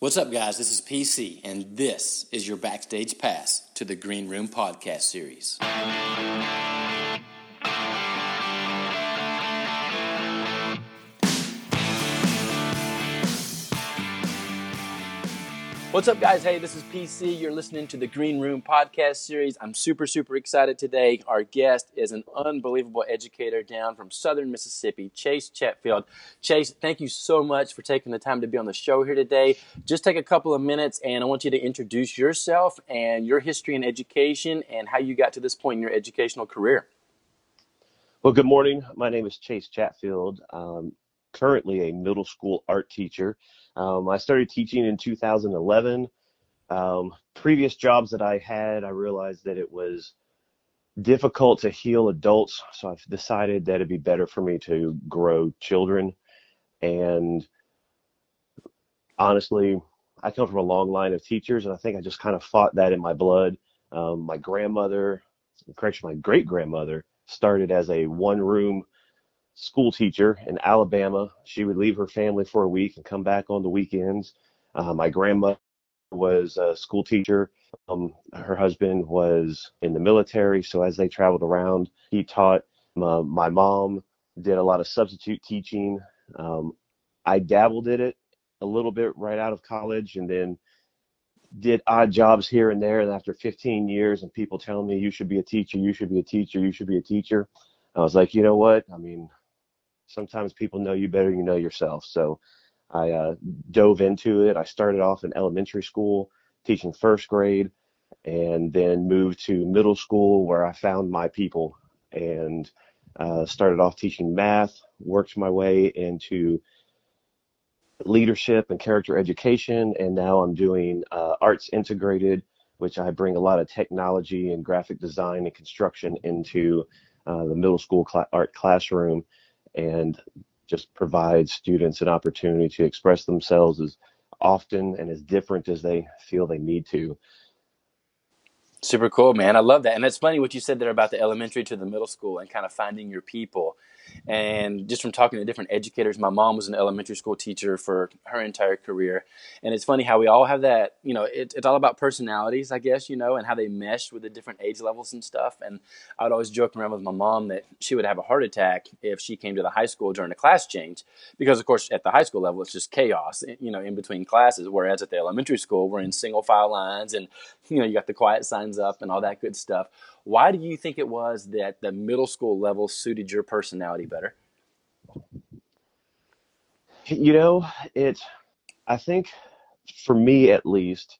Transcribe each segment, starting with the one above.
What's up, guys? This is PC, and this is your backstage pass to the Green Room podcast series. What's up, guys? Hey, this is PC. You're listening to the Green Room podcast series. I'm super, super excited today. Our guest is an unbelievable educator down from southern Mississippi, Chase Chatfield. Chase, thank you so much for taking the time to be on the show here today. Just take a couple of minutes, and I want you to introduce yourself and your history in education and how you got to this point in your educational career. Well, good morning. My name is Chase Chatfield. Um, currently a middle school art teacher um, I started teaching in 2011. Um, previous jobs that I had, I realized that it was difficult to heal adults, so I've decided that it'd be better for me to grow children. And honestly, I come from a long line of teachers, and I think I just kind of fought that in my blood. Um, my grandmother, correction, my great grandmother started as a one room school teacher in Alabama. She would leave her family for a week and come back on the weekends. Uh, my grandma was a school teacher. Um, her husband was in the military, so as they traveled around, he taught. Uh, my mom did a lot of substitute teaching. Um, I dabbled in it a little bit right out of college, and then did odd jobs here and there. And after 15 years, and people telling me you should be a teacher, you should be a teacher, you should be a teacher, I was like, you know what? I mean, sometimes people know you better than you know yourself. So I uh, dove into it. I started off in elementary school teaching first grade and then moved to middle school where I found my people and uh, started off teaching math, worked my way into leadership and character education, and now I'm doing uh, arts integrated, which I bring a lot of technology and graphic design and construction into uh, the middle school cl- art classroom and just provide students an opportunity to express themselves as often and as different as they feel they need to. Super cool, man. I love that. And it's funny what you said there about the elementary to the middle school and kind of finding your people. And just from talking to different educators, my mom was an elementary school teacher for her entire career. And it's funny how we all have that, you know, it, it's all about personalities, I guess, you know, and how they mesh with the different age levels and stuff. And I would always joke around with my mom that she would have a heart attack if she came to the high school during a class change. Because, of course, at the high school level, it's just chaos, eh, you know, in between classes. Whereas at the elementary school, we're in single file lines and, you know, you got the quiet signs up and all that good stuff. Why do you think it was that the middle school level suited your personality better? You know, it, I think for me at least,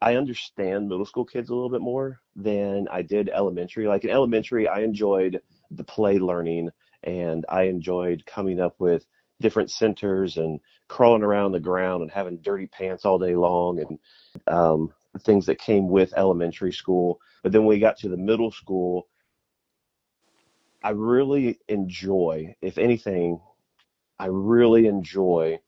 I understand middle school kids a little bit more than I did elementary. Like in elementary, I enjoyed the play learning and I enjoyed coming up with different centers and crawling around the ground and having dirty pants all day long and um, things that came with elementary school. But then we got to the middle school, I really enjoy, if anything, I really enjoy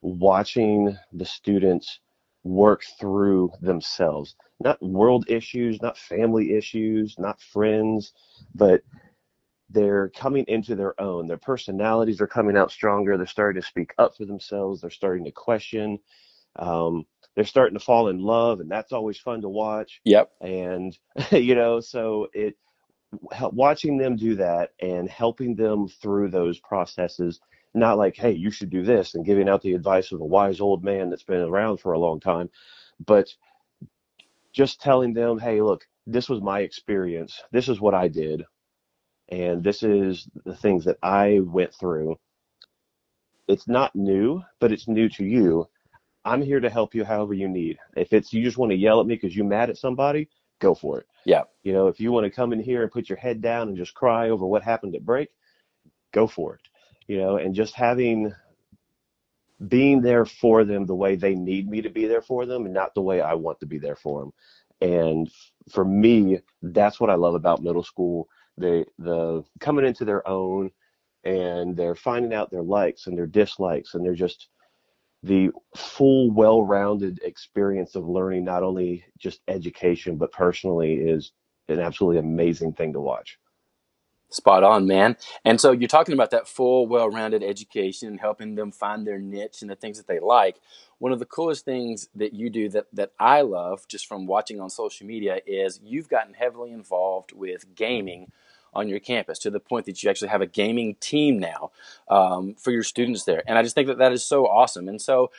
watching the students work through themselves. Not world issues, not family issues, not friends, but they're coming into their own. Their personalities are coming out stronger. They're starting to speak up for themselves. They're starting to question. Um, they're starting to fall in love, and that's always fun to watch. Yep. And you know, so it watching them do that and helping them through those processes not like hey you should do this and giving out the advice of a wise old man that's been around for a long time but just telling them hey look this was my experience this is what i did and this is the things that i went through it's not new but it's new to you I'm here to help you however you need. If it's you just want to yell at me because you're mad at somebody, go for it. Yeah. You know, if you want to come in here and put your head down and just cry over what happened at break, go for it. You know, and just having being there for them the way they need me to be there for them and not the way I want to be there for them. And for me, that's what I love about middle school. They the coming into their own and they're finding out their likes and their dislikes and they're just the full, well-rounded experience of learning not only just education but personally is an absolutely amazing thing to watch. Spot on, man. And so you're talking about that full, well-rounded education, and helping them find their niche and the things that they like. one of the coolest things that you do that, that I love just from watching on social media is you've gotten heavily involved with gaming on your campus to the point that you actually have a gaming team now um, for your students there. And I just think that that is so awesome. And so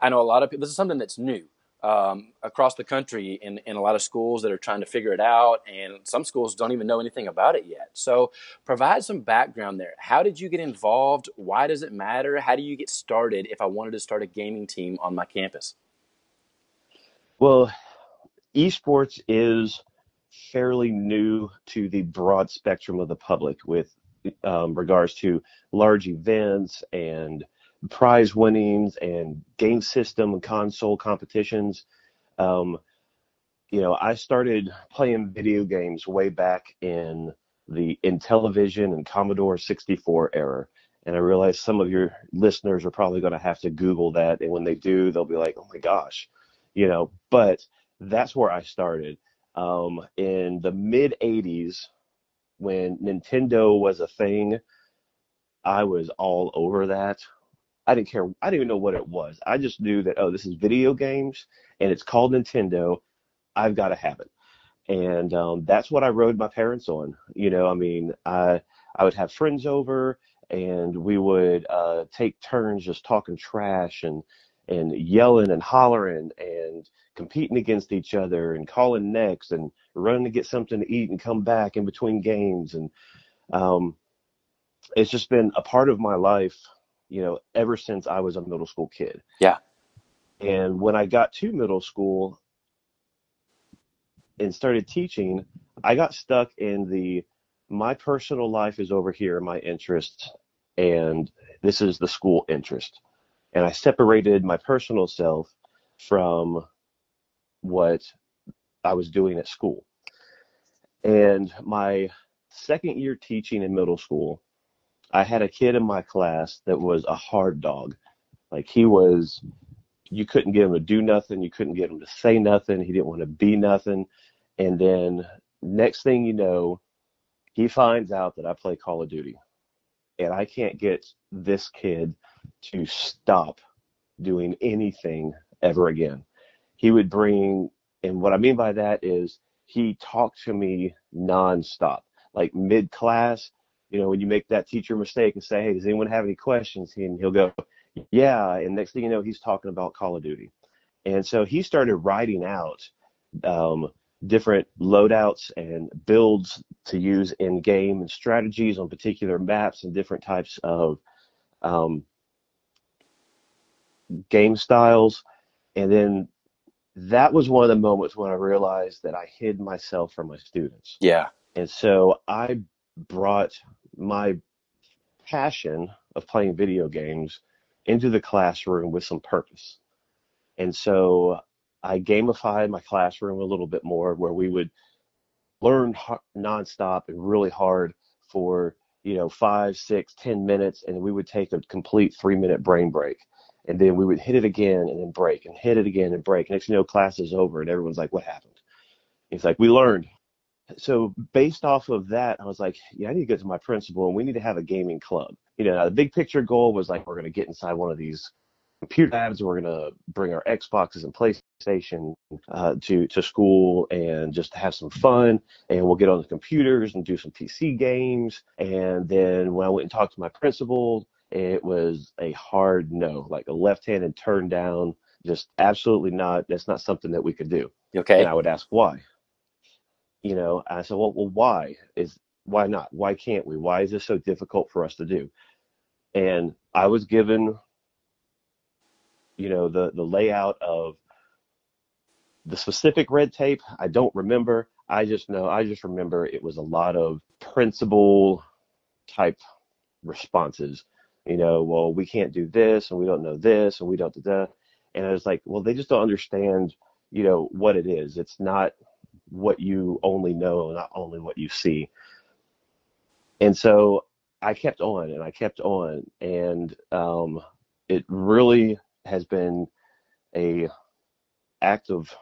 I know a lot of people, this is something that's new. Um, across the country in, in a lot of schools that are trying to figure it out, and some schools don't even know anything about it yet. So, provide some background there. How did you get involved? Why does it matter? How do you get started if I wanted to start a gaming team on my campus? Well, esports is fairly new to the broad spectrum of the public with um, regards to large events and prize winnings and game system and console competitions. Um, you know, I started playing video games way back in the Intellivision and Commodore 64 era. And I realize some of your listeners are probably going to have to Google that. And when they do, they'll be like, oh my gosh, you know, but that's where I started. Um, in the mid 80s, when Nintendo was a thing, I was all over that. I didn't care. I didn't even know what it was. I just knew that, oh, this is video games and it's called Nintendo. I've got to have it. And um, that's what I rode my parents on. You know, I mean, I, I would have friends over and we would uh, take turns just talking trash and, and yelling and hollering and competing against each other and calling next and running to get something to eat and come back in between games. And um, it's just been a part of my life, you know, ever since I was a middle school kid. Yeah. And when I got to middle school and started teaching, I got stuck in the my personal life is over here, my interests, and this is the school interest. And I separated my personal self from what I was doing at school. And my second year teaching in middle school, I had a kid in my class that was a hard dog. Like he was, you couldn't get him to do nothing. You couldn't get him to say nothing. He didn't want to be nothing. And then next thing you know, he finds out that I play Call of Duty. And I can't get this kid to stop doing anything ever again he would bring, and what I mean by that is he talked to me nonstop, like mid class. You know, when you make that teacher mistake and say, "Hey, does anyone have any questions?" and he'll go, "Yeah," and next thing you know, he's talking about Call of Duty, and so he started writing out um, different loadouts and builds to use in game and strategies on particular maps and different types of um, game styles, and then that was one of the moments when I realized that I hid myself from my students. Yeah. And so I brought my passion of playing video games into the classroom with some purpose. And so I gamified my classroom a little bit more where we would learn nonstop and really hard for, you know, five, six, ten minutes, and we would take a complete three minute brain break and then we would hit it again and then break and hit it again and break. Next you know, class is over and everyone's like, "What happened?" It's like we learned. So based off of that, I was like, "Yeah, I need to get to my principal, and we need to have a gaming club." You know, the big picture goal was like, we're to get inside one of these computer labs. We're to bring our Xboxes and PlayStation uh, to to school and just have some fun. And we'll get on the computers and do some PC games. And then when I went and talked to my principal, it was a hard no, like a left-handed turn down. Just absolutely not. That's not something that we could do. Okay. And I would ask why. You know, I said, well, well, why is why not? Why can't we? Why is this so difficult for us to do? And I was given, you know, the the layout of the specific red tape. I don't remember. I just know. I just remember it was a lot of principle type responses you know, well, we can't do this and we don't know this and we don't do that. And I was like, well, they just don't understand, you know, what it is. It's not what you only know, not only what you see. And so I kept on and I kept on. And um, it really has been a act of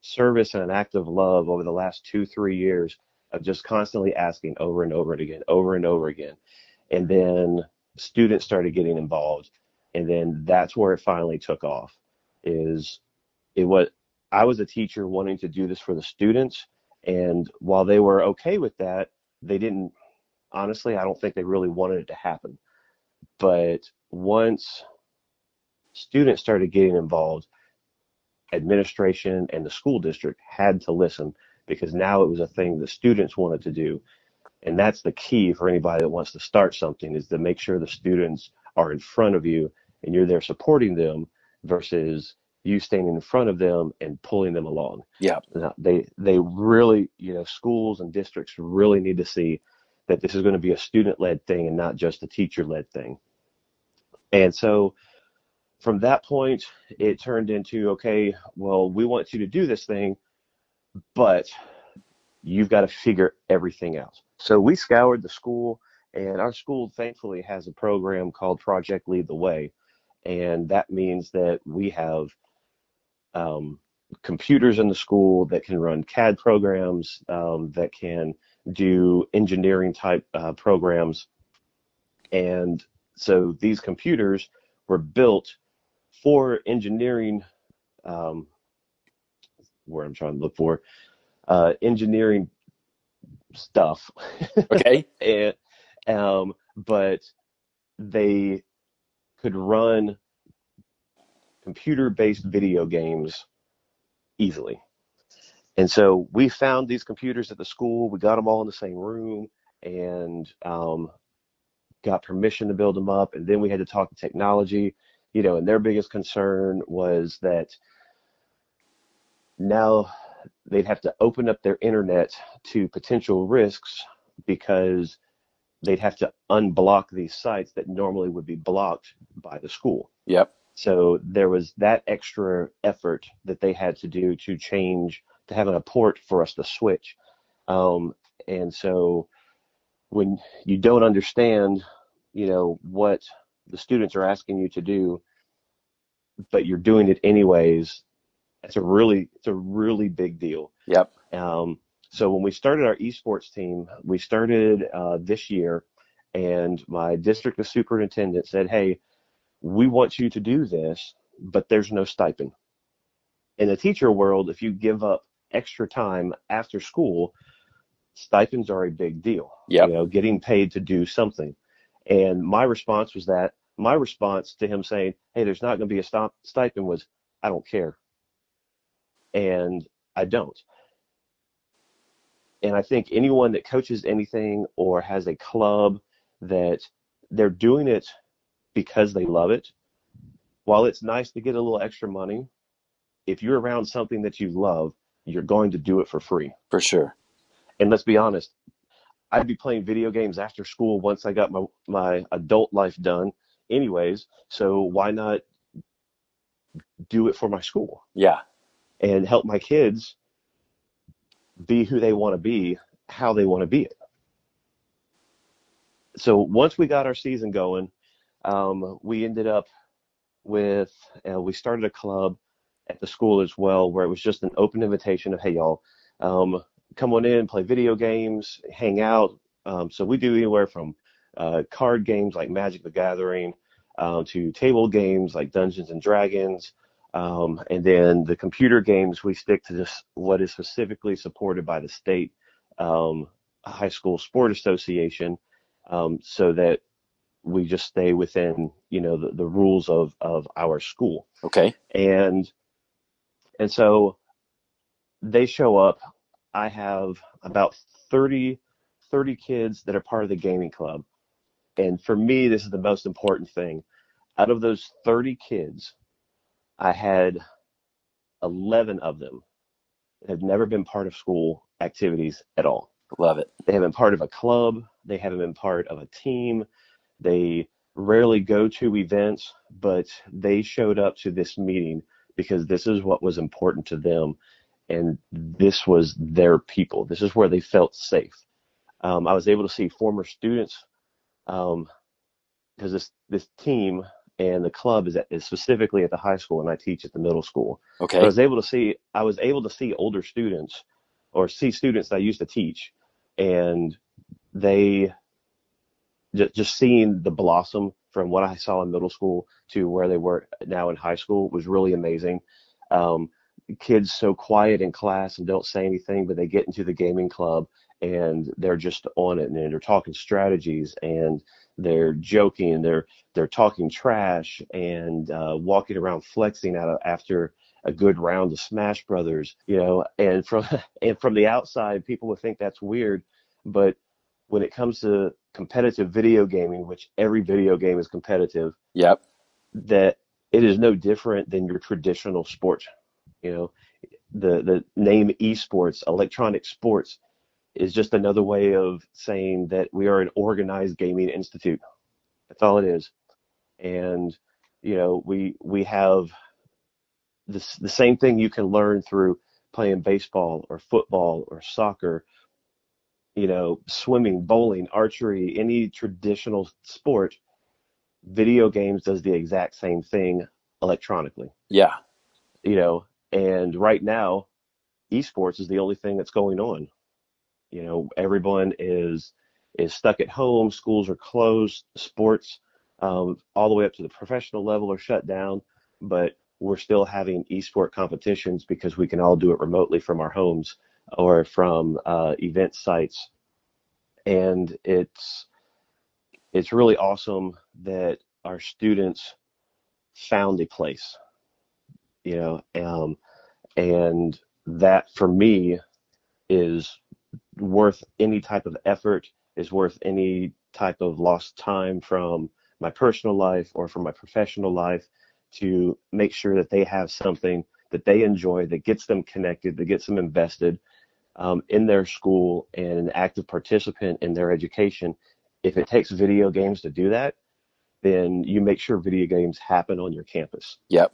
service and an act of love over the last two, three years of just constantly asking over and over and again, over and over again. And then students started getting involved. and then that's where it finally took off. Is it what I was a teacher wanting to do this for the students, and while they were okay with that, they didn't. Honestly, I don't think they really wanted it to happen. But once students started getting involved, administration and the school district had to listen because now it was a thing the students wanted to do. And that's the key for anybody that wants to start something is to make sure the students are in front of you and you're there supporting them versus you standing in front of them and pulling them along. Yeah. Now, they they really, you know, schools and districts really need to see that this is going to be a student led thing and not just a teacher led thing. And so from that point, it turned into okay, well, we want you to do this thing, but you've got to figure everything out. So we scoured the school, and our school thankfully has a program called Project Lead the Way. And that means that we have um, computers in the school that can run CAD programs, um, that can do engineering type uh, programs. And so these computers were built for engineering, um, where I'm trying to look for, uh, engineering stuff. Okay. and, um, but they could run computer based video games easily. And so we found these computers at the school. We got them all in the same room and um, got permission to build them up. And then we had to talk to technology, you know, and their biggest concern was that now they'd have to open up their internet to potential risks because they'd have to unblock these sites that normally would be blocked by the school. Yep. So there was that extra effort that they had to do to change to having a port for us to switch. Um, and so when you don't understand, you know, what the students are asking you to do, but you're doing it anyways, it's a really it's a really big deal. Yep. Um, so when we started our esports team, we started uh, this year, and my district superintendent said, "Hey, we want you to do this, but there's no stipend." In the teacher world, if you give up extra time after school, stipends are a big deal. Yep. You know, getting paid to do something. And my response was that my response to him saying, "Hey, there's not going to be a stop stipend," was, "I don't care," and I don't. And I think anyone that coaches anything or has a club that they're doing it because they love it, while it's nice to get a little extra money, if you're around something that you love, you're going to do it for free. For sure. And let's be honest, I'd be playing video games after school once I got my, my adult life done, anyways. So why not do it for my school Yeah. And help my kids be who they want to be, how they want to be it? So once we got our season going, um, we ended up with, uh, we started a club at the school as well, where it was just an open invitation of, hey, y'all, um, come on in, play video games, hang out. Um, so we do anywhere from uh, card games like Magic the Gathering uh, to table games like Dungeons and Dragons. Um, and then the computer games, we stick to just what is specifically supported by the state um, high school sport association um, so that we just stay within, you know, the, the rules of, of our school. Okay. And and so they show up. I have about 30, 30 kids that are part of the gaming club. And for me, this is the most important thing. Out of those 30 kids, I had 11 of them that have never been part of school activities at all. Love it. They haven't been part of a club. They haven't been part of a team. They rarely go to events, but they showed up to this meeting because this is what was important to them. And this was their people. This is where they felt safe. Um, I was able to see former students um, because this, this team and the club is, at, is specifically at the high school and I teach at the middle school. Okay. I was able to see I was able to see older students or see students that I used to teach and they just, just seeing the blossom from what I saw in middle school to where they were now in high school was really amazing. Um, kids so quiet in class and don't say anything, but they get into the gaming club and they're just on it and they're talking strategies and they're joking and they're they're talking trash and uh, walking around flexing out of, after a good round of Smash Brothers, you know, and from and from the outside, people would think that's weird, but when it comes to competitive video gaming, which every video game is competitive, Yep. that it is no different than your traditional sport. You know, the the name esports, electronic sports, is just another way of saying that we are an organized gaming institute. That's all it is. And you know, we we have this the same thing you can learn through playing baseball or football or soccer, you know, swimming, bowling, archery, any traditional sport. Video games does the exact same thing electronically. Yeah. You know, and right now, esports is the only thing that's going on. You know, everyone is is stuck at home. Schools are closed. Sports, um, all the way up to the professional level, are shut down. But we're still having esport competitions because we can all do it remotely from our homes or from uh, event sites, and it's it's really awesome that our students found a place. You know, um, and that for me is worth any type of effort, is worth any type of lost time from my personal life or from my professional life to make sure that they have something that they enjoy that gets them connected, that gets them invested um, in their school and an active participant in their education. If it takes video games to do that, then you make sure video games happen on your campus. Yep.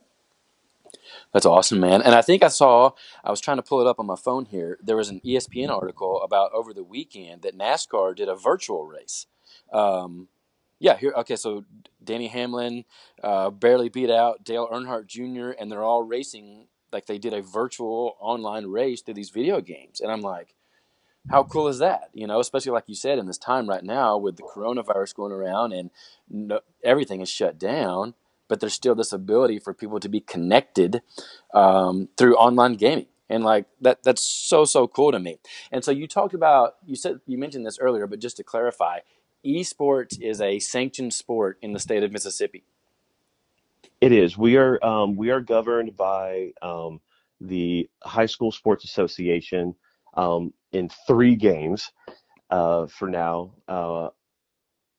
That's awesome, man. And I think I saw, I was trying to pull it up on my phone here. There was an ESPN article about over the weekend that NASCAR did a virtual race. Um, yeah, here, okay, so Denny Hamlin uh, barely beat out Dale Earnhardt Jr., and they're all racing like they did a virtual online race through these video games. And I'm like, how cool is that? You know, especially like you said, in this time right now with the coronavirus going around and no, everything is shut down but there's still this ability for people to be connected um, through online gaming and like that that's so so cool to me and so you talked about you said you mentioned this earlier but just to clarify esports is a sanctioned sport in the state of mississippi It is. We are um, we are governed by um, the High School Sports Association um, in three games uh, for now. Uh,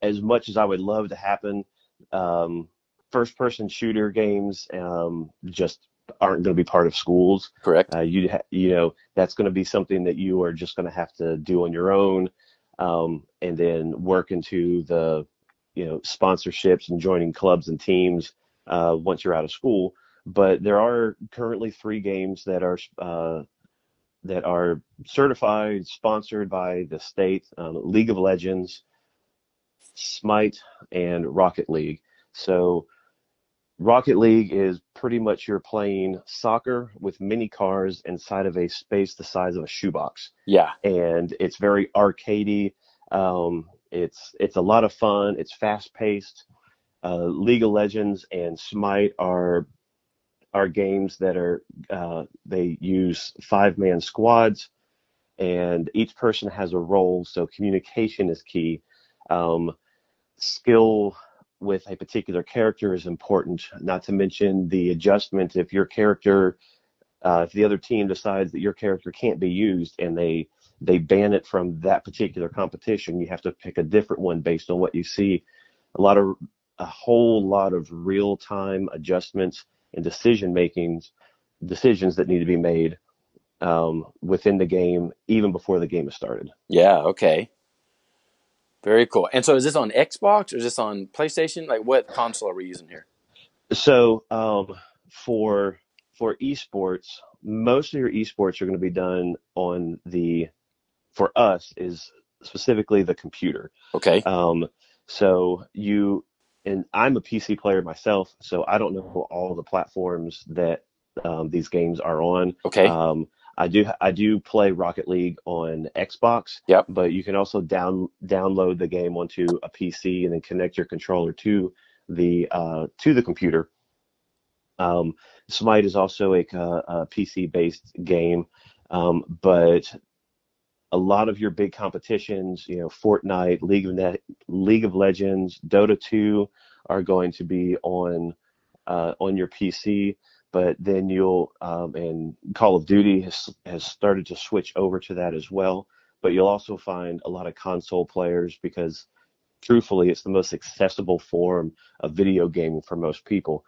as much as I would love to happen, um, first person shooter games um, just aren't going to be part of schools. correct Uh, you ha- you know that's going to be something that you are just going to have to do on your own, um, and then work into the you know sponsorships and joining clubs and teams uh, once you're out of school. But there are currently three games that are uh, that are certified, sponsored by the state: um, League of Legends, Smite, and Rocket League. So Rocket League is pretty much you're playing soccer with mini cars inside of a space the size of a shoebox, yeah and it's very arcadey. Um, it's it's a lot of fun. It's fast paced. Uh, League of Legends and Smite are are games that are uh, they use five man squads, and each person has a role. So communication is key. Um, skill with a particular character is important, not to mention the adjustment if your character, uh, if the other team decides that your character can't be used and they they ban it from that particular competition, you have to pick a different one based on what you see. A lot of a whole lot of real time adjustments and decision makings decisions that need to be made um, within the game even before the game is started. yeah okay very cool. And so is this on xbox or is this on playstation? Like what console are we using here? So um, for for esports, most of your esports are going to be done on the for us is specifically the computer. okay. Um, so you and I'm a PC player myself, so I don't know all the platforms that um, these games are on. okay. Um, I do I do play Rocket League on Xbox, Yep. but you can also down download the game onto a PC and then connect your controller to the uh, to the computer. Um, Smite is also a, a PC-based game, um, but a lot of your big competitions, you know, Fortnite, League of Net, League of Legends, Dota 2, are going to be on uh, on your PC. But then you'll um, and Call of Duty has has started to switch over to that as well. But you'll also find a lot of console players because, truthfully, it's the most accessible form of video gaming for most people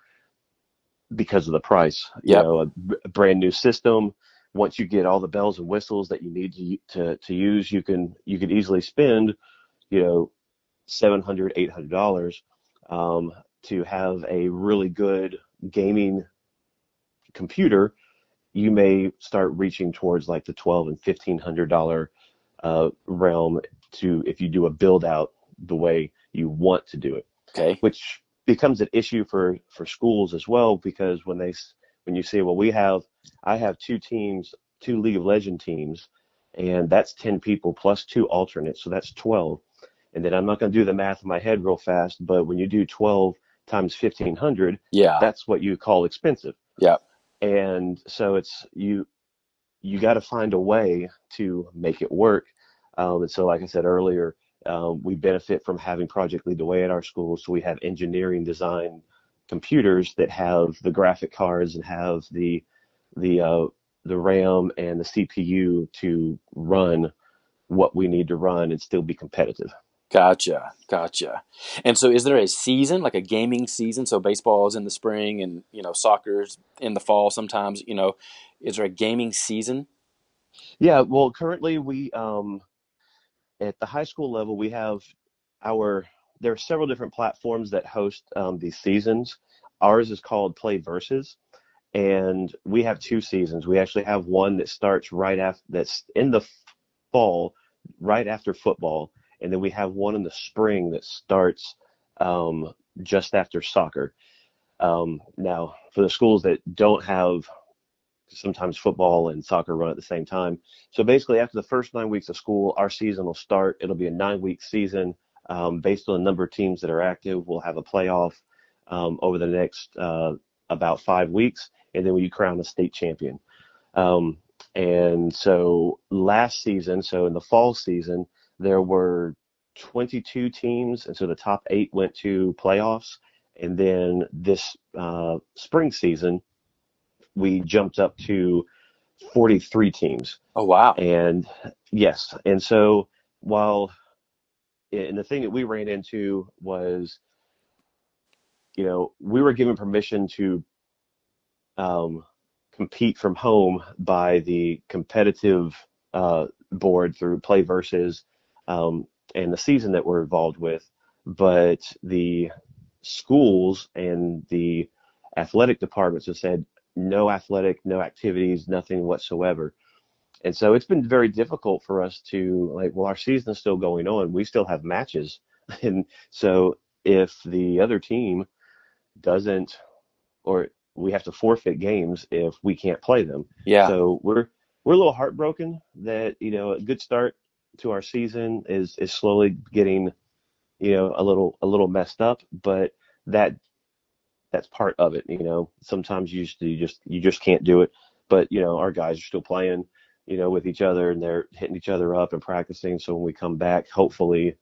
because of the price. You Yep. know, a, a brand new system. Once you get all the bells and whistles that you need to to, to use, you can you can easily spend, you know, seven hundred, eight hundred dollars um, to have a really good gaming computer. You may start reaching towards like the twelve and fifteen hundred dollar uh, realm to if you do a build out the way you want to do it Okay. which becomes an issue for for schools as well because when they when you say well we have I have two teams two League of Legend teams and that's 10 people plus two alternates so that's 12 and then I'm not going to do the math in my head real fast but when you do 12 times 1500 Yeah. that's what you call expensive Yeah. And so it's you you got to find a way to make it work um, and so like I said earlier um, we benefit from having Project Lead the Way at our school. So we have engineering design computers that have the graphic cards and have the the uh, the RAM and the CPU to run what we need to run and still be competitive. Gotcha. Gotcha. And so is there a season, like a gaming season? So baseball is in the spring and, you know, soccer's in the fall sometimes, you know, is there a gaming season? Yeah, well, currently we um, at the high school level we have our there are several different platforms that host um, these seasons. Ours is called Play Versus, and we have two seasons. We actually have one that starts right after that's in the fall, right after football, and then we have one in the spring that starts um, just after soccer. Um, now, for the schools that don't have sometimes football and soccer run at the same time, so basically after the first nine weeks of school, our season will start. It'll be a nine-week season um, based on the number of teams that are active. We'll have a playoff um, over the next uh, about five weeks, and then we crown a state champion. Um, and so last season, so in the fall season, there were 22 teams, and so the top eight went to playoffs. And then this uh, spring season, we jumped up to 43 teams. Oh, wow. And yes, and so while, and the thing that we ran into was, you know, we were given permission to um, compete from home by the competitive uh, board through Play Versus um, and the season that we're involved with, but the schools and the athletic departments have said no athletic, no activities, nothing whatsoever. And so it's been very difficult for us to like, well, our season's still going on. We still have matches. And so if the other team doesn't, or we have to forfeit games if we can't play them. Yeah. So we're we're a little heartbroken that you know a good start to our season is is slowly getting you know a little a little messed up, but that that's part of it. You know, sometimes you just you just you just can't do it. But you know, our guys are still playing, you know, with each other and they're hitting each other up and practicing. So when we come back, hopefully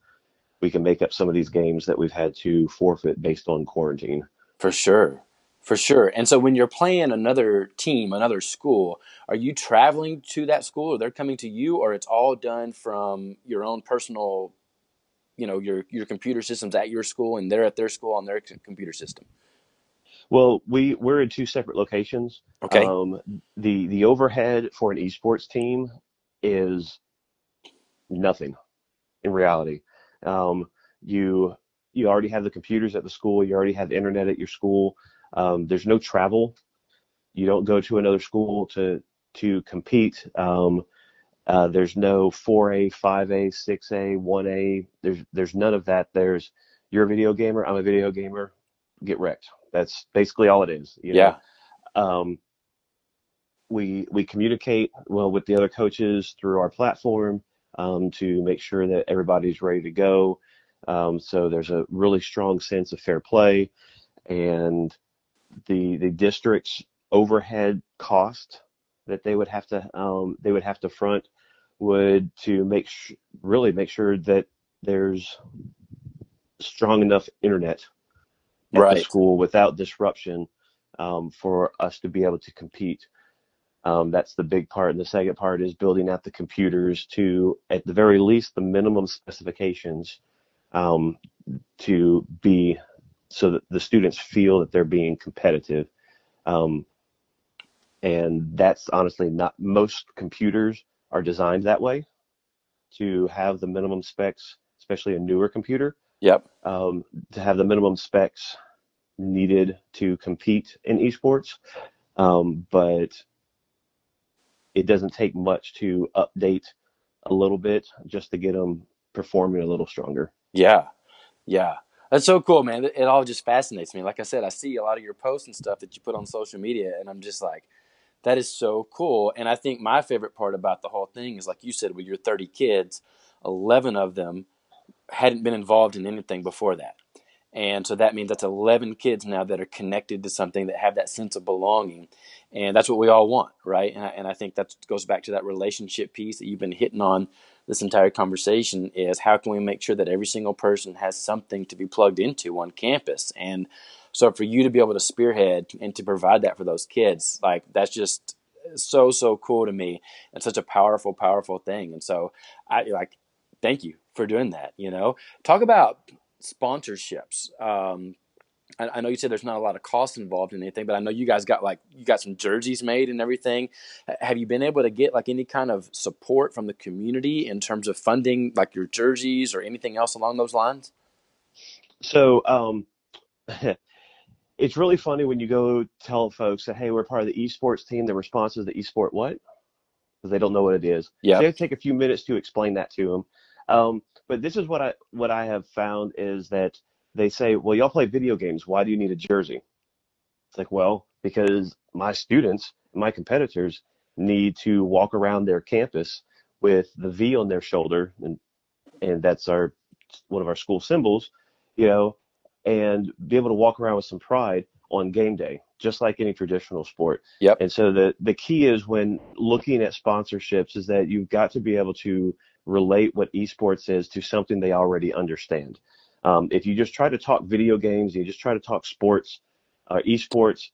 we can make up some of these games that we've had to forfeit based on quarantine. For sure. For sure. And so when you're playing another team, another school, are you traveling to that school or they're coming to you or it's all done from your own personal, you know, your your computer systems at your school and they're at their school on their computer system? Well, we we're in two separate locations. Okay. Um, the the overhead for an esports team is nothing in reality. Um, you you already have the computers at the school. You already have the internet at your school. Um, there's no travel. You don't go to another school to to compete. Um, uh, there's no 4A, 5A, 6A, 1A. There's there's none of that. There's you're a video gamer. I'm a video gamer. Get wrecked. That's basically all it is. You know? Yeah. um, we we communicate well with the other coaches through our platform um, to make sure that everybody's ready to go. Um, so there's a really strong sense of fair play, and the the district's overhead cost that they would have to um, they would have to front would to make sh- really make sure that there's strong enough internet at the school without disruption um, for us to be able to compete. Um, that's the big part. And the second part is building out the computers to, at the very least, the minimum specifications um, to be so that the students feel that they're being competitive. Um, and that's honestly not most computers are designed that way to have the minimum specs, especially a newer computer, Yep. um, to have the minimum specs needed to compete in esports. Um, but it doesn't take much to update a little bit just to get them performing a little stronger. Yeah. Yeah. That's so cool, man. It, all just fascinates me. Like I said, I see a lot of your posts and stuff that you put on social media, and I'm just like, that is so cool. And I think my favorite part about the whole thing is, like you said, with your 30 kids, 11 of them hadn't been involved in anything before that. And so that means that's 11 kids now that are connected to something that have that sense of belonging. And that's what we all want, right? And I, and I think that goes back to that relationship piece that you've been hitting on this entire conversation is how can we make sure that every single person has something to be plugged into on campus? And so for you to be able to spearhead and to provide that for those kids, like that's just so, so cool to me and such a powerful, powerful thing. And so I like, thank you for doing that. You know, talk about sponsorships. Um, I, I know you said there's not a lot of cost involved in anything, but I know you guys got like you got some jerseys made and everything. Have you been able to get like any kind of support from the community in terms of funding, like your jerseys or anything else along those lines? So um, it's really funny when you go tell folks that, hey, we're part of the esports team. The response is the esport what? Because they don't know what it is. So Yeah, have to take a few minutes to explain that to them. Um, but this is what I what I have found is that they say, well, y'all play video games. Why do you need a jersey? It's like, well, because my students, my competitors, need to walk around their campus with the V on their shoulder, and and that's our one of our school symbols, you know, and be able to walk around with some pride on game day, just like any traditional sport. Yep. And so the the key is when looking at sponsorships is that you've got to be able to relate what esports is to something they already understand. Um, if you just try to talk video games, you just try to talk sports, uh, esports,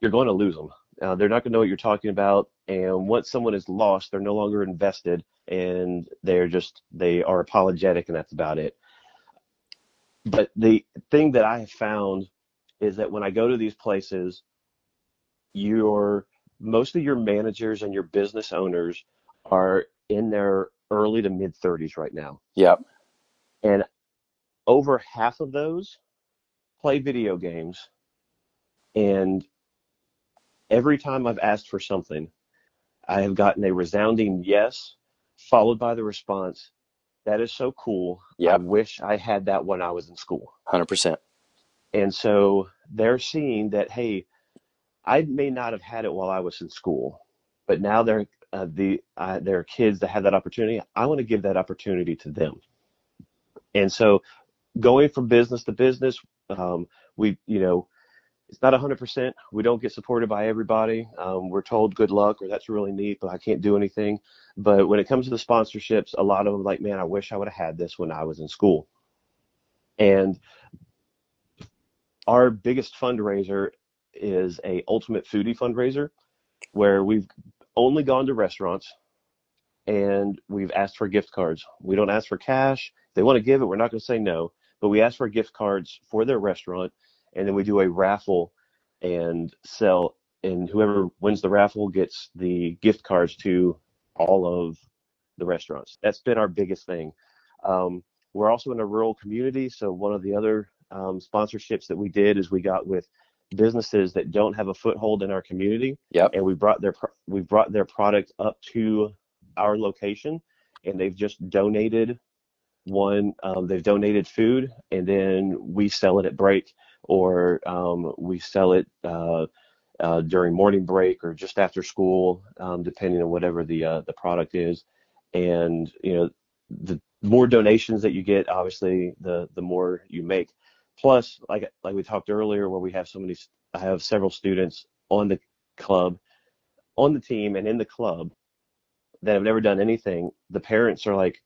you're going to lose them. Uh, they're not going to know what you're talking about. And once someone is lost, they're no longer invested and they're just, they are apologetic and that's about it. But the thing that I have found is that when I go to these places, your, most of your managers and your business owners are in their early to mid 30s right now. yep, And over half of those play video games. And every time I've asked for something, I have gotten a resounding yes, followed by the response, that is so cool. I wish I had that when I was in school. hundred percent. And so they're seeing that, hey, I may not have had it while I was in school, but now they're uh, the uh, there are kids that have that opportunity. I want to give that opportunity to them. And so going from business to business, um, we, you know, it's not 100%. We don't get supported by everybody. Um, we're told good luck or that's really neat, but I can't do anything. But when it comes to the sponsorships, a lot of them like, man, I wish I would have had this when I was in school. And our biggest fundraiser is a ultimate foodie fundraiser where we've only gone to restaurants and we've asked for gift cards. We don't ask for cash. If they want to give it, we're not going to say no, but we ask for gift cards for their restaurant and then we do a raffle and sell and whoever wins the raffle gets the gift cards to all of the restaurants. That's been our biggest thing. Um, we're also in a rural community, so one of the other um, sponsorships that we did is we got with businesses that don't have a foothold in our community, Yep, and we brought their we brought their product up to our location, and they've just donated one. Um, they've donated food, and then we sell it at break, or um, we sell it uh, uh, during morning break or just after school, um, depending on whatever the uh, the product is. And you know, the more donations that you get, obviously, the the more you make. Plus, like like we talked earlier, where we have so many, I have several students on the club, on the team, and in the club that have never done anything. The parents are like,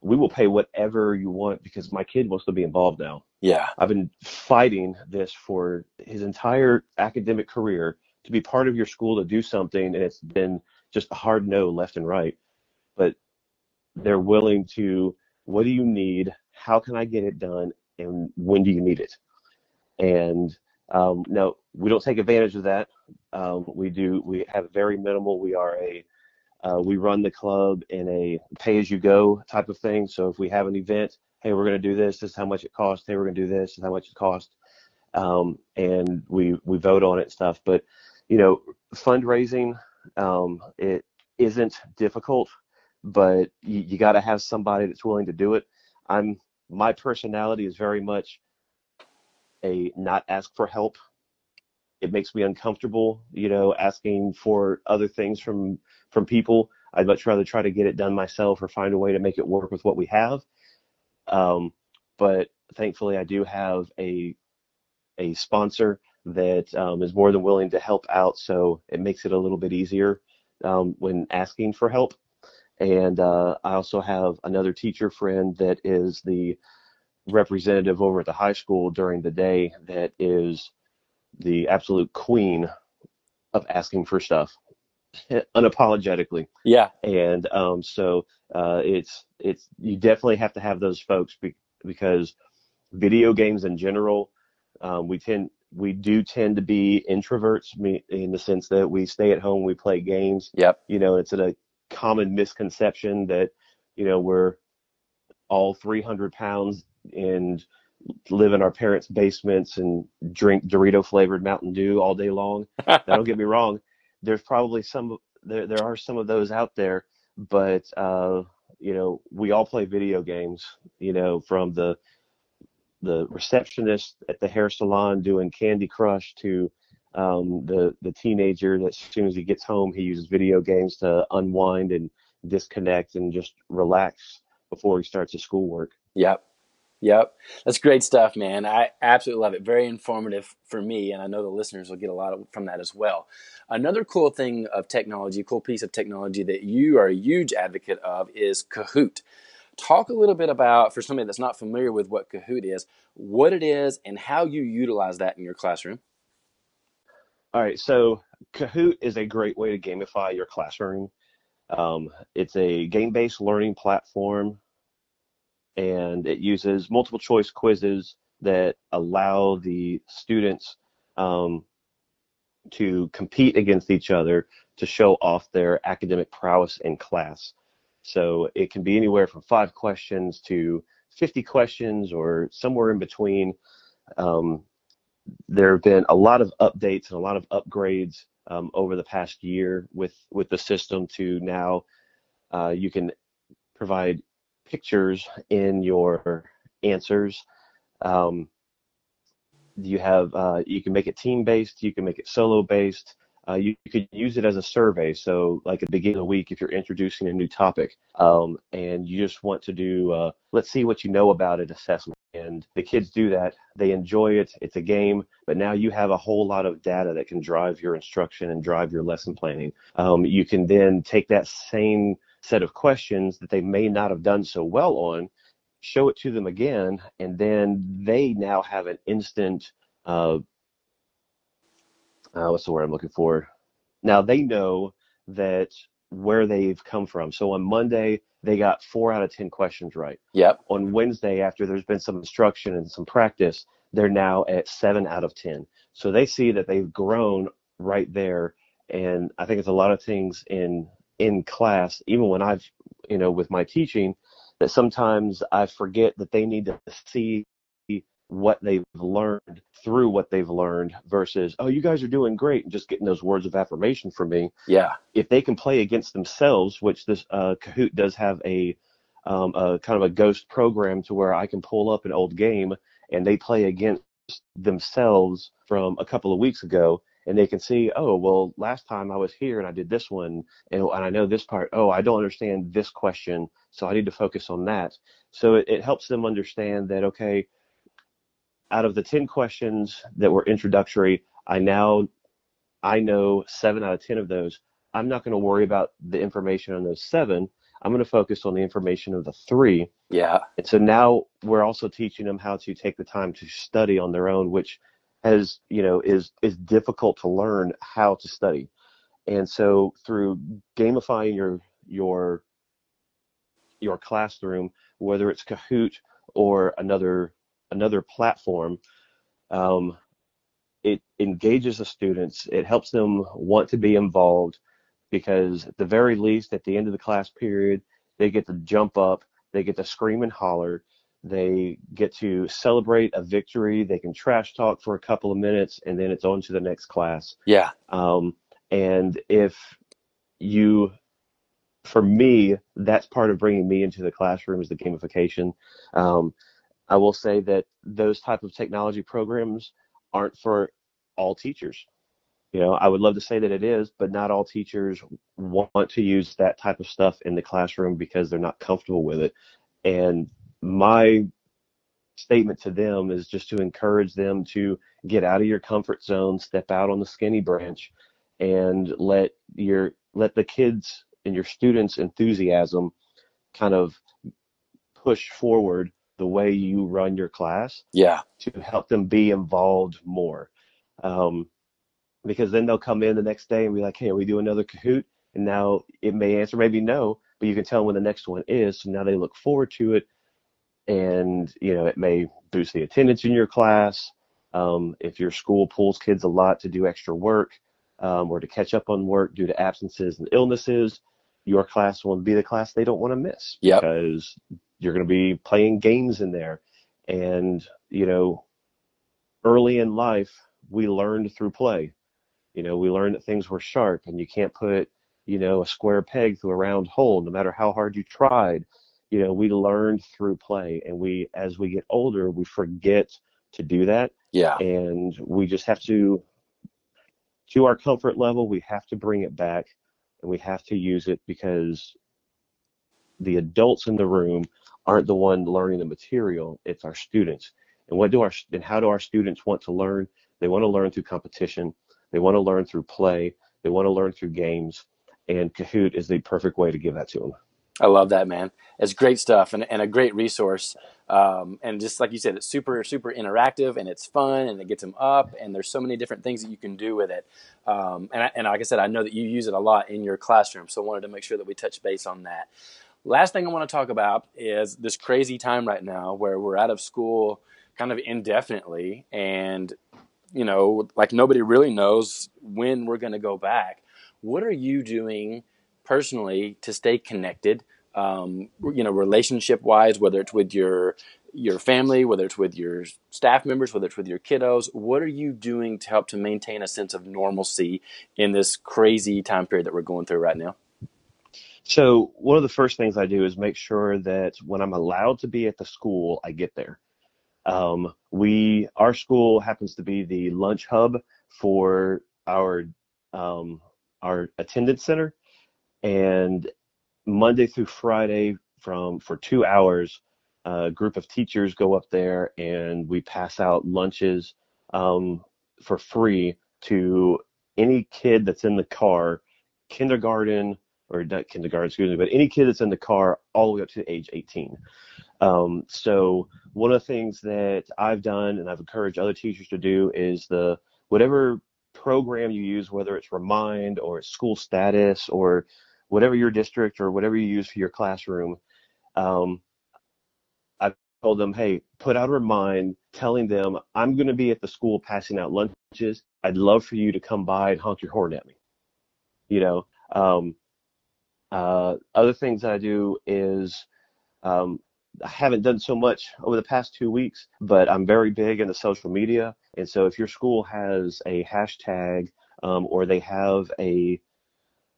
"We will pay whatever you want because my kid wants to be involved now." Yeah. I've been fighting this for his entire academic career to be part of your school to do something, and it's been just a hard no left and right. But they're willing to, what do you need? How can I get it done? And when do you need it? And um, no, we don't take advantage of that. Um, we do. We have very minimal. We are a uh, we run the club in a pay-as-you-go type of thing. So if we have an event, hey, we're going to do this. This is how much it costs. Hey, we're going to do this. This is how much it costs. Um, and we we vote on it and stuff. But you know, fundraising um, it isn't difficult, but you, you got to have somebody that's willing to do it. I'm my personality is very much a not ask for help. It makes me uncomfortable, you know, asking for other things from from people. I'd much rather try to get it done myself or find a way to make it work with what we have. Um, but thankfully, I do have a a sponsor that um, is more than willing to help out, so it makes it a little bit easier um, when asking for help. And uh, I also have another teacher friend that is the representative over at the high school during the day that is the absolute queen of asking for stuff unapologetically. Yeah. And um, so uh, it's it's you definitely have to have those folks be, because video games in general, um, we tend we do tend to be introverts in the sense that we stay at home, we play games. Yep. You know, it's a common misconception that you know we're all 300 pounds and live in our parents' basements and drink Dorito flavored Mountain Dew all day long. now, don't get me wrong. There's probably some there there are some of those out there, but uh, you know we all play video games. You know from the the receptionist at the hair salon doing Candy Crush to um, the the teenager that as soon as he gets home he uses video games to unwind and disconnect and just relax before he starts his schoolwork. Yep. Yep. That's great stuff, man. I absolutely love it. Very informative for me, and I know the listeners will get a lot of, from that as well. Another cool thing of technology, cool piece of technology that you are a huge advocate of is Kahoot. Talk a little bit about, for somebody that's not familiar with what Kahoot is, what it is, and how you utilize that in your classroom. All right, so Kahoot is a great way to gamify your classroom. Um, it's a game based learning platform and it uses multiple choice quizzes that allow the students um, to compete against each other to show off their academic prowess in class. So it can be anywhere from five questions to 50 questions or somewhere in between. Um, there have been a lot of updates and a lot of upgrades um, over the past year with with the system to now uh, you can provide pictures in your answers. Um, you have uh, you can make it team based, you can make it solo based. Uh, you, could use it as a survey. So, like at the beginning of the week, if you're introducing a new topic um, and you just want to do, uh, let's see what you know about it assessment. And the kids do that. They enjoy it. It's a game, but now you have a whole lot of data that can drive your instruction and drive your lesson planning. Um, you can then take that same set of questions that they may not have done so well on, show it to them again, and then they now have an instant uh, uh, what's the word I'm looking for? Now they know that where they've come from. So on Monday, they got four out of 10 questions right. Yep. On Wednesday, after there's been some instruction and some practice, they're now at seven out of 10. So they see that they've grown right there. And I think it's a lot of things in in class, even when I've, you know, with my teaching, that sometimes I forget that they need to see what they've learned through what they've learned versus, oh, you guys are doing great, and just getting those words of affirmation from me. Yeah. If they can play against themselves, which this uh, Kahoot does have a, um, a kind of a ghost program to where I can pull up an old game and they play against themselves from a couple of weeks ago and they can see, oh, well, last time I was here and I did this one, and, and I know this part. Oh, I don't understand this question, so I need to focus on that. So it, it helps them understand that, okay, out of the 10 questions that were introductory, I now I know seven out of 10 of those. I'm not going to worry about the information on those seven. I'm going to focus on the information of the three. Yeah. And so now we're also teaching them how to take the time to study on their own, which has, you know, is is difficult to learn how to study. And so through gamifying your your your classroom, whether it's Kahoot or another another platform, um, it engages the students. It helps them want to be involved because at the very least, at the end of the class period, they get to jump up, they get to scream and holler, they get to celebrate a victory, they can trash talk for a couple of minutes, and then it's on to the next class. Yeah. Um, and if you, for me, that's part of bringing me into the classroom is the gamification. Um, I will say that those type of technology programs aren't for all teachers. You know, I would love to say that it is, but not all teachers want to use that type of stuff in the classroom because they're not comfortable with it. And my statement to them is just to encourage them to get out of your comfort zone, step out on the skinny branch and let your let the kids and your students enthusiasm kind of push forward the way you run your class Yeah. to help them be involved more. Um, because then they'll come in the next day and be like, hey, we do another Kahoot? And now it may answer maybe no, but you can tell them when the next one is. So now they look forward to it. And, you know, it may boost the attendance in your class. Um, if your school pulls kids a lot to do extra work um, or to catch up on work due to absences and illnesses, your class will be the class they don't want to miss Yep. because you're going to be playing games in there. And, you know, early in life, we learned through play. You know, we learned that things were sharp and you can't put, you know, a square peg through a round hole no matter how hard you tried. You know, we learned through play and we, as we get older, we forget to do that. Yeah. And we just have to, to our comfort level, we have to bring it back and we have to use it because the adults in the room aren't the one learning the material, it's our students. And what do our and how do our students want to learn? They want to learn through competition. They want to learn through play. They want to learn through games. And Kahoot is the perfect way to give that to them. I love that, man. It's great stuff and, and a great resource. Um, and just like you said, it's super, super interactive and it's fun and it gets them up. And there's so many different things that you can do with it. Um, and, I, and like I said, I know that you use it a lot in your classroom. So I wanted to make sure that we touch base on that. Last thing I want to talk about is this crazy time right now where we're out of school kind of indefinitely. And, you know, like nobody really knows when we're going to go back. What are you doing personally to stay connected? Um, you know, relationship wise, whether it's with your your family, whether it's with your staff members, whether it's with your kiddos, what are you doing to help to maintain a sense of normalcy in this crazy time period that we're going through right now? So one of the first things I do is make sure that when I'm allowed to be at the school, I get there. Um, we our school happens to be the lunch hub for our um, our attendance center, and Monday through Friday from for two hours, a group of teachers go up there and we pass out lunches um, for free to any kid that's in the car, kindergarten or not kindergarten, excuse me, but any kid that's in the car all the way up to age 18. Um, so one of the things that I've done and I've encouraged other teachers to do is the whatever program you use, whether it's Remind or School Status or whatever your district or whatever you use for your classroom, um, I've told them, hey, put out a remind telling them I'm going to be at the school passing out lunches. I'd love for you to come by and honk your horn at me. You know, um, uh, other things that I do is um, I haven't done so much over the past two weeks, but I'm very big into social media. And so if your school has a hashtag um, or they have a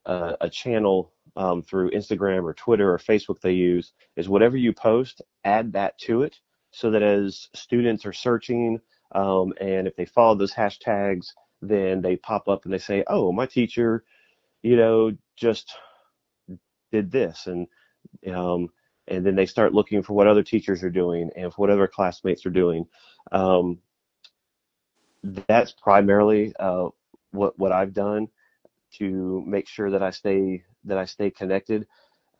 uh, a channel um, through Instagram or Twitter or Facebook they use, is whatever you post, add that to it so that as students are searching um, and if they follow those hashtags, then they pop up and they say, "Oh, my teacher, you know, just did this," and um, and then they start looking for what other teachers are doing and for what other classmates are doing. Um, that's primarily uh, what what I've done to make sure that I stay that I stay connected.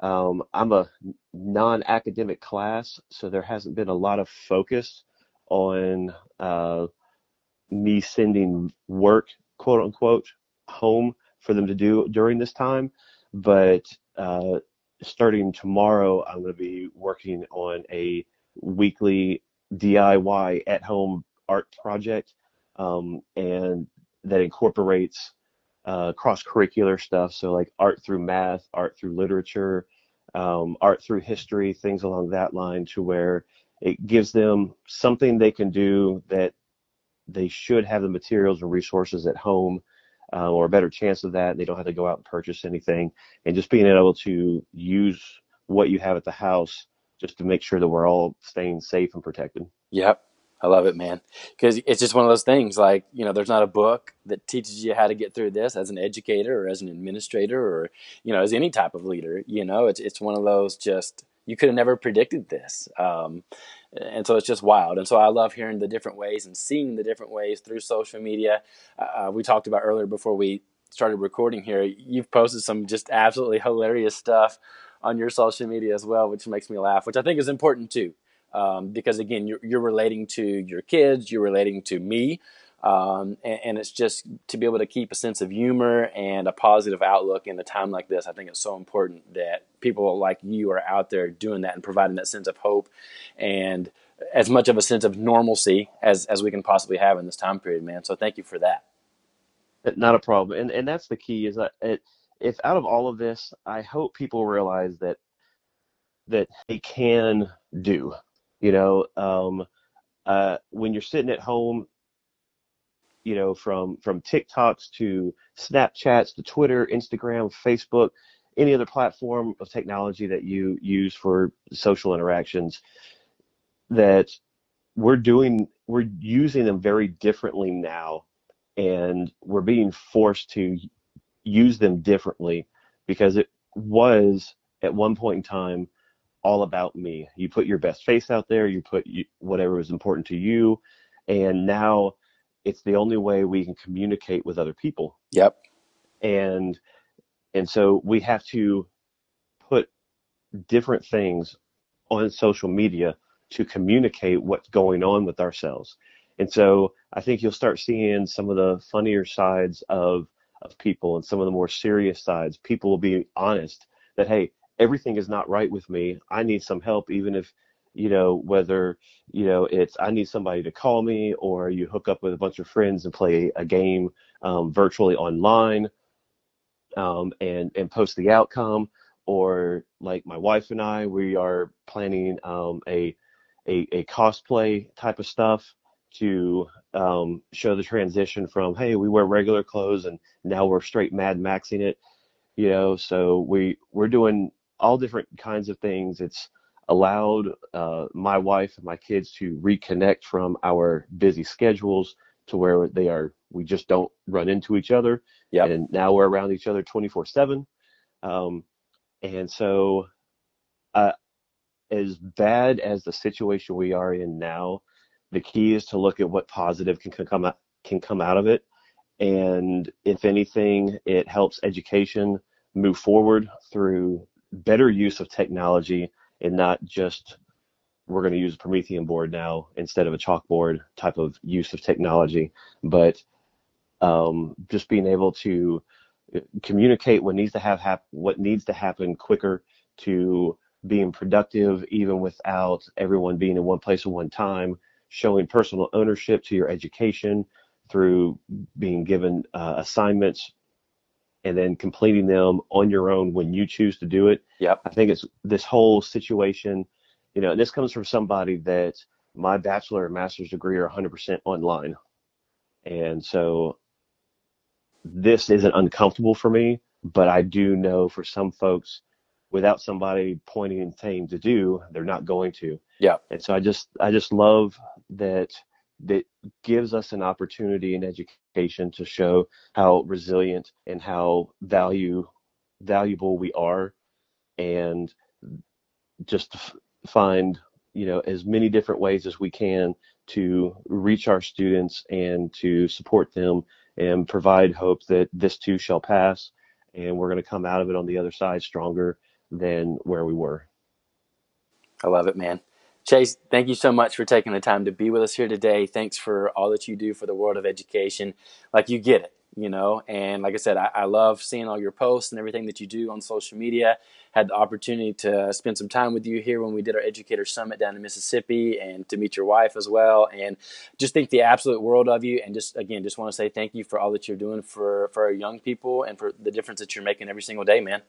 Um, I'm a non-academic class, so there hasn't been a lot of focus on uh, me sending work, quote unquote, home for them to do during this time. But uh, starting tomorrow, I'm going to be working on a weekly DIY at home art project, um, and that incorporates uh, cross curricular stuff. So, like art through math, art through literature, um, art through history, things along that line, to where it gives them something they can do that they should have the materials and resources at home uh, or a better chance of that. They don't have to go out and purchase anything, and just being able to use what you have at the house just to make sure that we're all staying safe and protected. Yep. I love it, man. Because it's just one of those things like, you know, there's not a book that teaches you how to get through this as an educator or as an administrator or, you know, as any type of leader. You know, it's, it's one of those just, you could have never predicted this. Um, and so it's just wild. And so I love hearing the different ways and seeing the different ways through social media. Uh, we talked about earlier before we started recording here. You've posted some just absolutely hilarious stuff on your social media as well, which makes me laugh, which I think is important too. Um, because again, you're, you're relating to your kids, you're relating to me, um, and, and, it's just to be able to keep a sense of humor and a positive outlook in a time like this. I think it's so important that people like you are out there doing that and providing that sense of hope and as much of a sense of normalcy as, as we can possibly have in this time period, man. So thank you for that. Not a problem. And, and that's the key is that it, if out of all of this, I hope people realize that, that they can do, you know, um, uh, when you're sitting at home, you know, from from TikToks to Snapchats to Twitter, Instagram, Facebook, any other platform of technology that you use for social interactions, that we're doing we're using them very differently now, and we're being forced to use them differently because it was at one point in time all about me. You put your best face out there, you put whatever was important to you, and now it's the only way we can communicate with other people. Yep. And and so we have to put different things on social media to communicate what's going on with ourselves. And so I think you'll start seeing some of the funnier sides of of people and some of the more serious sides. People will be honest that hey, everything is not right with me. I need some help even if you know, whether, you know, it's I need somebody to call me or you hook up with a bunch of friends and play a game um, virtually online um, and, and post the outcome. Or like my wife and I, we are planning um, a, a, a cosplay type of stuff to um, show the transition from hey we wear regular clothes and now we're straight Mad Maxing it, you know. So we we're doing all different kinds of things. It's allowed uh, my wife and my kids to reconnect from our busy schedules to where they are we just don't run into each other. Yeah. and now we're around each other 24 7 um, and so uh, as bad as the situation we are in now the key is to look at what positive can, can come out can come out of it. And if anything it helps education move forward through better use of technology and not just we're going to use a Promethean board now instead of a chalkboard type of use of technology, but um, just being able to uh, communicate what needs to have hap- what needs to happen quicker to being productive even without everyone being in one place at one time, showing personal ownership to your education through being given uh, assignments and then completing them on your own when you choose to do it. Yep. I think it's this whole situation, you know, and this comes from somebody that my bachelor and master's degree are 100% online. And so this isn't uncomfortable for me, but I do know for some folks, without somebody pointing and saying to do, they're not going to. Yeah. And so I just, I just love that that gives us an opportunity in education to show how resilient and how value valuable we are and just find you know as many different ways as we can to reach our students and to support them and provide hope that this too shall pass and we're going to come out of it on the other side stronger than where we were. I love it, man. Chase, thank you so much for taking the time to be with us here today. Thanks for all that you do for the world of education. Like you get it you know. And like I said, I, I, love seeing all your posts and everything that you do on social media. Had the opportunity to spend some time with you here when we did our educator summit down in Mississippi and to meet your wife as well. And just think the absolute world of you. And just again, just want to say thank you for all that you're doing for, for our young people and for the difference that you're making every single day, man.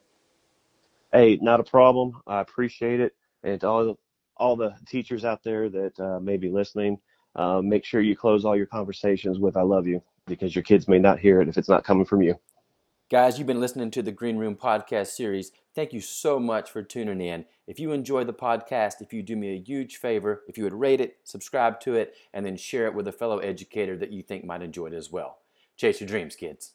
Hey, not a problem. I appreciate it. And to all all the teachers out there that uh, may be listening, uh, make sure you close all your conversations with "I love you." because your kids may not hear it if it's not coming from you. Guys, you've been listening to the Green Room podcast series. Thank you so much for tuning in. If you enjoy the podcast, if you do me a huge favor, if you would rate it, subscribe to it, and then share it with a fellow educator that you think might enjoy it as well. Chase your dreams, kids.